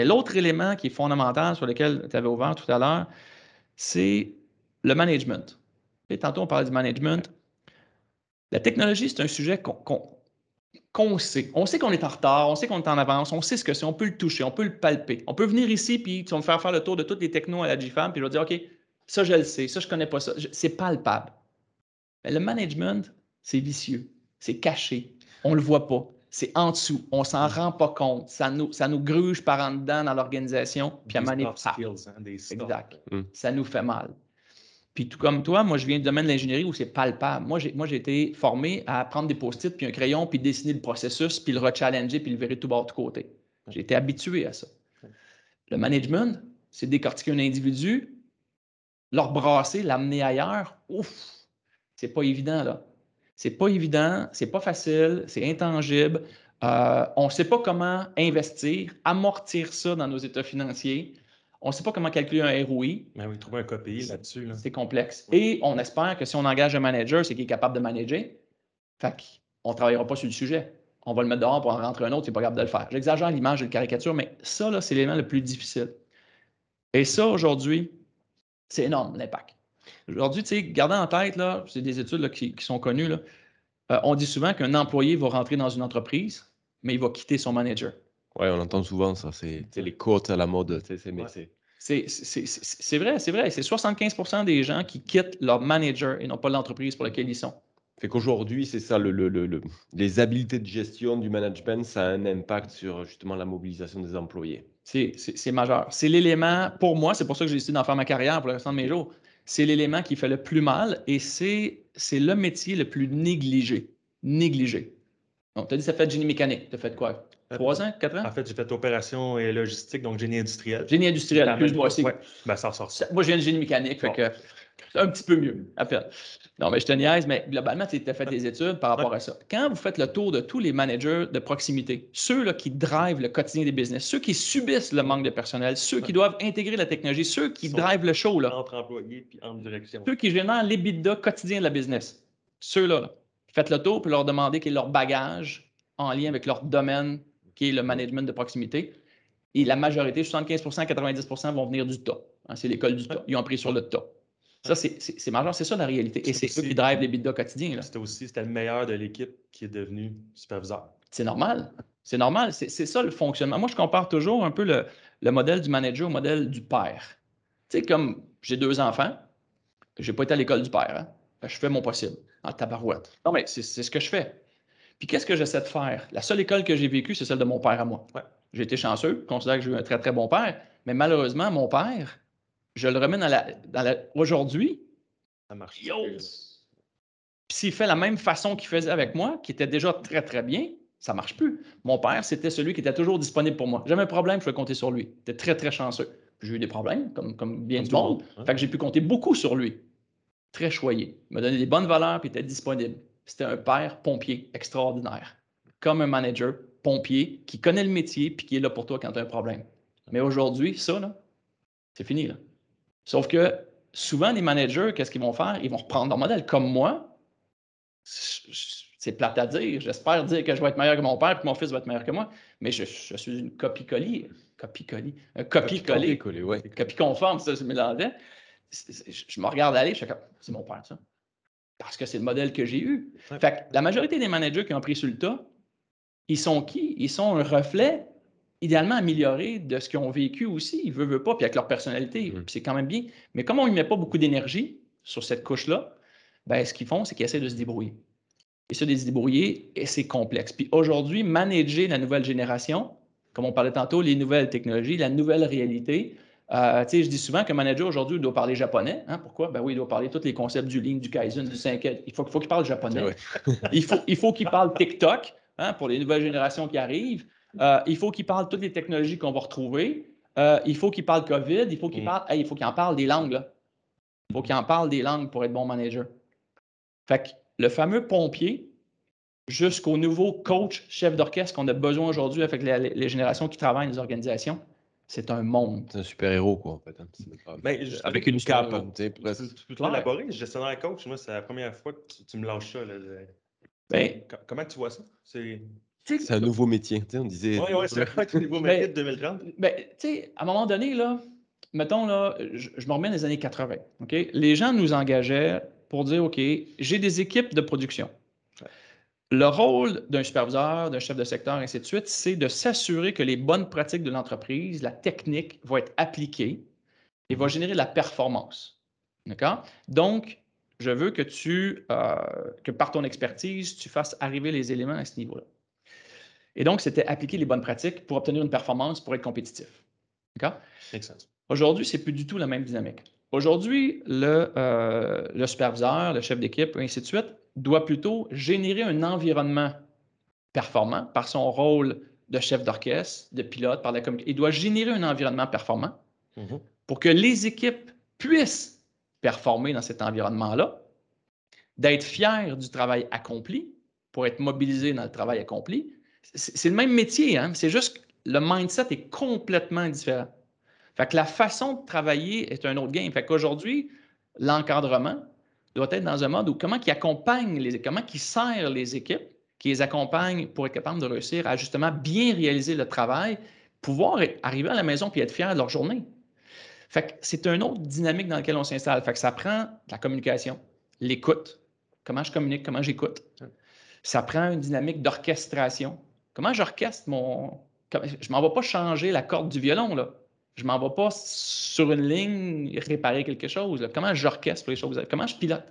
Mais l'autre élément qui est fondamental sur lequel tu avais ouvert tout à l'heure, c'est le management. Et tantôt, on parlait du management. La technologie, c'est un sujet qu'on sait. On sait qu'on est en retard, on sait qu'on est en avance, on sait ce que c'est, on peut le toucher, on peut le palper. On peut venir ici, puis tu vas me faire faire le tour de toutes les technos à la GFAM, puis je vais dire, OK, ça, je le sais, ça, je ne connais pas ça. C'est palpable. Mais le management, c'est vicieux, c'est caché, on ne le voit pas. C'est en dessous. On s'en mm. rend pas compte. Ça nous, ça nous gruge par en dedans dans l'organisation. Puis à hein, Exact. Mm. Ça nous fait mal. Puis tout comme toi, moi, je viens du domaine de l'ingénierie où c'est palpable. Moi, j'ai, moi, j'ai été formé à prendre des post-it, puis un crayon, puis dessiner le processus, puis le rechallenger, puis le virer tout bord de côté. J'ai été habitué à ça. Le management, c'est décortiquer un individu, leur brasser, l'amener ailleurs. Ouf! C'est pas évident, là. C'est pas évident, c'est pas facile, c'est intangible. Euh, on ne sait pas comment investir, amortir ça dans nos états financiers. On ne sait pas comment calculer un ROI. Mais oui, trouver un KPI là-dessus. C'est complexe. Et on espère que si on engage un manager, c'est qu'il est capable de manager. Fait qu'on ne travaillera pas sur le sujet. On va le mettre dehors pour en rentrer un autre, c'est pas capable de le faire. J'exagère l'image, de le caricature, mais ça, là, c'est l'élément le plus difficile. Et ça, aujourd'hui, c'est énorme, l'impact. Aujourd'hui, tu sais, gardez en tête, là, c'est des études qui, sont connues, là, euh, on dit souvent qu'un employé va rentrer dans une entreprise, mais il va quitter son manager. Oui, on entend souvent ça. C'est les côtes à la mode. C'est vrai, c'est vrai. C'est 75% des gens qui quittent leur manager et non pas l'entreprise pour laquelle ils sont. Fait qu'aujourd'hui, c'est ça, le, le, les habiletés de gestion du management, ça a un impact sur justement la mobilisation des employés. C'est majeur. C'est l'élément, pour moi, c'est pour ça que j'ai décidé d'en faire ma carrière pour le restant de mes jours. C'est l'élément qui fait le plus mal et c'est le métier le plus négligé. Négligé. Donc, tu as dit ça fait génie mécanique. Tu as fait quoi? Trois ans, quatre ans? En fait, j'ai fait opération et logistique, donc génie industriel. Génie industriel, plus moi aussi. Ouais. Ben, ça ressort ça. Moi, je viens de génie mécanique, fait que un petit peu mieux, à peine. Non, mais je te niaise, mais globalement, tu as fait des études par rapport à ça. Quand vous faites le tour de tous les managers de proximité, ceux là, qui drivent le quotidien des business, ceux qui subissent le manque de personnel, ceux qui doivent intégrer la technologie, ceux qui drivent le show, là, entre employés puis en direction. ceux qui génèrent l'EBITDA quotidien de la business, ceux-là, là, faites le tour pour leur demander quel est leur bagage en lien avec leur domaine, qui est le management de proximité. Et la majorité, 75% 90% vont venir du tas. Hein, c'est l'école du tas. Ils ont pris sur le tas. Ça, c'est majeur, c'est ça la réalité. Et c'est eux qui drivent les bidas quotidiens. C'était aussi c'était le meilleur de l'équipe qui est devenu superviseur. C'est normal. C'est normal. C'est ça le fonctionnement. Moi, je compare toujours un peu le, modèle du manager au modèle du père. Tu sais, comme j'ai deux enfants, je n'ai pas été à l'école du père. Hein. Je fais mon possible en tabarouette. Non, mais c'est ce que je fais. Puis qu'est-ce que j'essaie de faire? La seule école que j'ai vécue, c'est celle de mon père à moi. J'ai été chanceux, je considère que j'ai eu un très, très bon père, mais malheureusement, mon père, je le remets dans la. Aujourd'hui. Ça marche. Puis s'il fait la même façon qu'il faisait avec moi, qui était déjà très, très bien, ça ne marche plus. Mon père, c'était celui qui était toujours disponible pour moi. J'avais un problème, je pouvais compter sur lui. Il était très, très chanceux. J'ai eu des problèmes, comme, comme bien du monde. Hein. Fait que j'ai pu compter beaucoup sur lui. Très choyé. Il m'a donné des bonnes valeurs, puis il était disponible. C'était un père pompier extraordinaire. Comme un manager pompier qui connaît le métier, puis qui est là pour toi quand tu as un problème. Mais aujourd'hui, ça, là, c'est fini. Là. Sauf que souvent, les managers, qu'est-ce qu'ils vont faire? Ils vont reprendre leur modèle. Comme moi, c'est plate à dire. J'espère dire que je vais être meilleur que mon père et que mon fils va être meilleur que moi. Mais je, suis une copie-colie. Copie-colie. Un copie-collé. Copie conforme, ça, je mélangeais. Je me regarde aller, je suis comme, c'est mon père, ça. Parce que c'est le modèle que j'ai eu. Fait la majorité des managers qui ont pris sur le tas, ils sont qui? Ils sont un reflet idéalement amélioré de ce qu'ils ont vécu aussi. Ils veulent, pas, puis avec leur personnalité, mm. c'est quand même bien. Mais comme on ne met pas beaucoup d'énergie sur cette couche-là, ben, ce qu'ils font, c'est qu'ils essaient de se débrouiller. Et ça, de se débrouiller, et c'est complexe. Puis aujourd'hui, manager la nouvelle génération, comme on parlait tantôt, les nouvelles technologies, la nouvelle réalité, euh, je dis souvent qu'un manager aujourd'hui doit parler japonais. Hein? Pourquoi? Ben oui, il doit parler tous les concepts du Lean, du Kaizen, du 5 Il faut, faut qu'il parle japonais. il faut, il faut qu'il parle TikTok hein, pour les nouvelles générations qui arrivent. Euh, il faut qu'il parle de toutes les technologies qu'on va retrouver. Euh, il faut qu'il parle COVID. Il faut qu'il mm. parle, il faut qu'il en parle des langues. Il faut qu'il en parle des langues pour être bon manager. Fait que le fameux pompier, jusqu'au nouveau coach, chef d'orchestre qu'on a besoin aujourd'hui avec les, générations qui travaillent dans les organisations, c'est un monde. C'est un super-héros, quoi, en fait. Hein. Mais, avec une cape. Tu peux élaborer, gestionnaire coach, moi, c'est la première fois que tu, me lâches ça. Ben, comment tu vois ça? C'est un nouveau métier, on disait. Oui, oui, c'est un nouveau métier de 2030. Ben, tu sais, à un moment donné, là, mettons, là, je, me remets dans les années 80. OK? Les gens nous engageaient pour dire OK, j'ai des équipes de production. Le rôle d'un superviseur, d'un chef de secteur, ainsi de suite, c'est de s'assurer que les bonnes pratiques de l'entreprise, la technique, vont être appliquées et va générer de la performance. D'accord? Donc, je veux que tu, euh, que par ton expertise, tu fasses arriver les éléments à ce niveau-là. Et donc, c'était appliquer les bonnes pratiques pour obtenir une performance, pour être compétitif. D'accord? Aujourd'hui, c'est plus du tout la même dynamique. Aujourd'hui, le, euh, le, superviseur, le chef d'équipe, ainsi de suite, doit plutôt générer un environnement performant par son rôle de chef d'orchestre, de pilote, par la communication. Il doit générer un environnement performant mm-hmm. pour que les équipes puissent performer dans cet environnement-là, d'être fiers du travail accompli pour être mobilisés dans le travail accompli. C'est le même métier, hein? c'est juste que le mindset est complètement différent. Fait que la façon de travailler est un autre game. Fait qu'aujourd'hui, l'encadrement doit être dans un mode où comment il accompagne les comment il sert les équipes, qui les accompagne pour être capable de réussir à justement bien réaliser le travail, pouvoir arriver à la maison et être fier de leur journée. Fait que c'est une autre dynamique dans laquelle on s'installe. Fait que ça prend la communication, l'écoute. Comment je communique, comment j'écoute. Ça prend une dynamique d'orchestration. Comment j'orchestre mon. Je m'en vais pas changer la corde du violon, là. Je m'en vais pas sur une ligne réparer quelque chose. Comment j'orchestre les choses? Comment je pilote?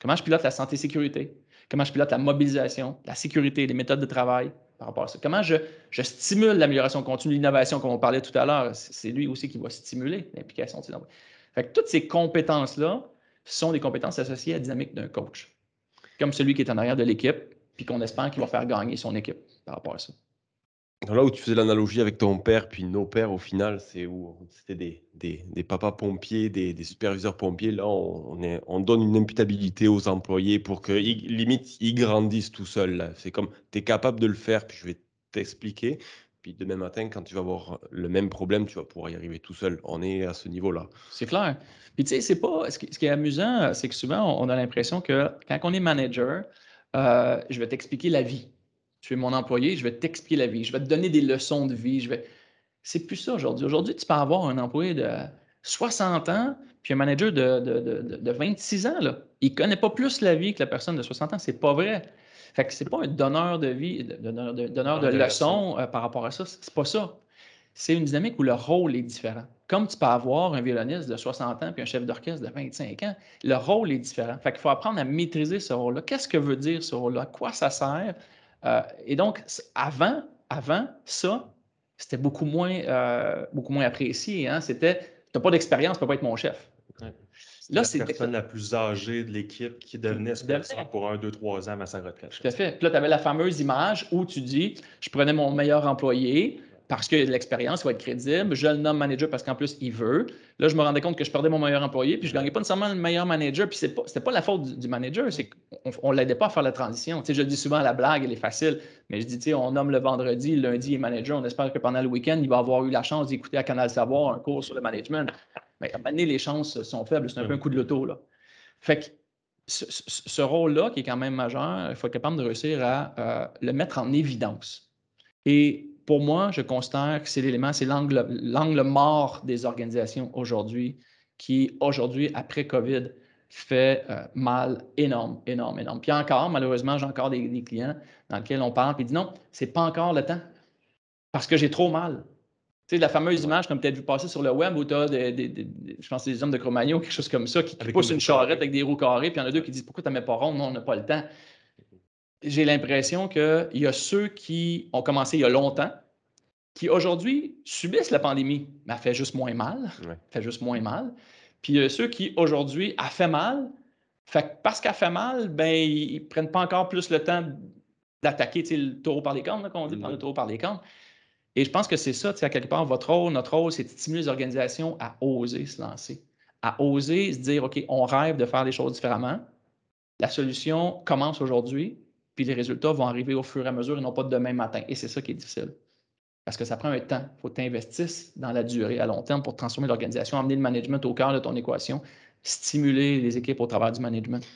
Comment je pilote la santé-sécurité? Comment je pilote la mobilisation, la sécurité, les méthodes de travail par rapport à ça? Comment je, stimule l'amélioration continue, l'innovation, comme on parlait tout à l'heure? C'est lui aussi qui va stimuler l'implication. Fait toutes ces compétences-là sont des compétences associées à la dynamique d'un coach, comme celui qui est en arrière de l'équipe, puis qu'on espère qu'il va faire gagner son équipe par rapport à ça. Là où tu faisais l'analogie avec ton père, puis nos pères, au final, c'est où? C'était des, des, des papas pompiers, des, des, superviseurs pompiers. Là, on, est, on donne une imputabilité aux employés pour que, limite, ils grandissent tout seuls. C'est comme, tu es capable de le faire, puis je vais t'expliquer. Puis demain matin, quand tu vas avoir le même problème, tu vas pouvoir y arriver tout seul. On est à ce niveau-là. C'est clair. Puis tu sais, c'est pas. Ce qui, ce qui, est amusant, c'est que souvent, on a l'impression que quand on est manager, euh, je vais t'expliquer la vie. Tu es mon employé, je vais t'expliquer la vie, je vais te donner des leçons de vie. Je vais... C'est plus ça aujourd'hui. Aujourd'hui, tu peux avoir un employé de 60 ans puis un manager de, de, 26 ans. Là. Il ne connaît pas plus la vie que la personne de 60 ans. C'est pas vrai. Fait que c'est pas un donneur de vie, donneur de, donneur de leçons euh, par rapport à ça. C'est pas ça. C'est une dynamique où le rôle est différent. Comme tu peux avoir un violoniste de 60 ans puis un chef d'orchestre de 25 ans, le rôle est différent. Fait qu'il faut apprendre à maîtriser ce rôle-là. Qu'est-ce que veut dire ce rôle-là? À quoi ça sert? Euh, et donc, avant, avant ça, c'était beaucoup moins, euh, beaucoup moins apprécié. Hein? C'était, tu n'as pas d'expérience, tu ne peux pas être mon chef. Là, c'est la personne la plus âgée de l'équipe qui devenait superviseur pour un, deux, trois ans à sa retraite. Tout à fait. Puis là, tu avais la fameuse image où tu dis, je prenais mon meilleur employé, parce qu'il a de l'expérience, il va être crédible. Je le nomme manager parce qu'en plus, il veut. Là, je me rendais compte que je perdais mon meilleur employé, puis je ne gagnais pas nécessairement le meilleur manager. Puis ce n'était pas, la faute du, manager, c'est qu'on ne l'aidait pas à faire la transition. Tu sais, je le dis souvent, la blague, elle est facile, mais je dis, tu sais, on nomme le vendredi, le lundi est manager. On espère que pendant le week-end, il va avoir eu la chance d'écouter à Canal Savoir un cours sur le management. Mais à un moment donné, les chances sont faibles. C'est un peu un coup de loto. Là. Fait que ce, rôle-là, qui est quand même majeur, il faut être capable de réussir à euh, le mettre en évidence. Et pour moi, je considère que c'est l'élément, c'est l'angle mort des organisations aujourd'hui, qui aujourd'hui, après COVID, fait euh, mal énorme, énorme, énorme. Puis encore, malheureusement, j'ai encore des, clients dans lesquels on parle, puis ils disent non, c'est pas encore le temps, parce que j'ai trop mal. Tu sais, la fameuse image comme peut-être vu passer sur le web où tu as des, je pense des hommes de Cro-Magnon, ou quelque chose comme ça, qui, poussent une charrette avec des roues carrées, puis il y en a deux qui disent pourquoi tu ne mets pas rond? Non, on n'a pas le temps j'ai l'impression qu'il y a ceux qui ont commencé il y a longtemps, qui aujourd'hui subissent la pandémie, mais elle fait juste moins mal. fait juste moins mal. Puis il y a ceux qui aujourd'hui a fait mal. Fait parce qu'elle fait mal, ben, ils ne prennent pas encore plus le temps d'attaquer le taureau par les cornes, comme on dit, prendre le taureau par les cornes. Et je pense que c'est ça, à quelque part, votre rôle, notre rôle, c'est de stimuler les organisations à oser se lancer, à oser se dire, OK, on rêve de faire les choses différemment. La solution commence aujourd'hui, puis les résultats vont arriver au fur et à mesure et non pas de demain matin. Et c'est ça qui est difficile. Parce que ça prend un temps. Il faut que tu investisses dans la durée, à long terme, pour transformer l'organisation, amener le management au cœur de ton équation, stimuler les équipes au travers du management.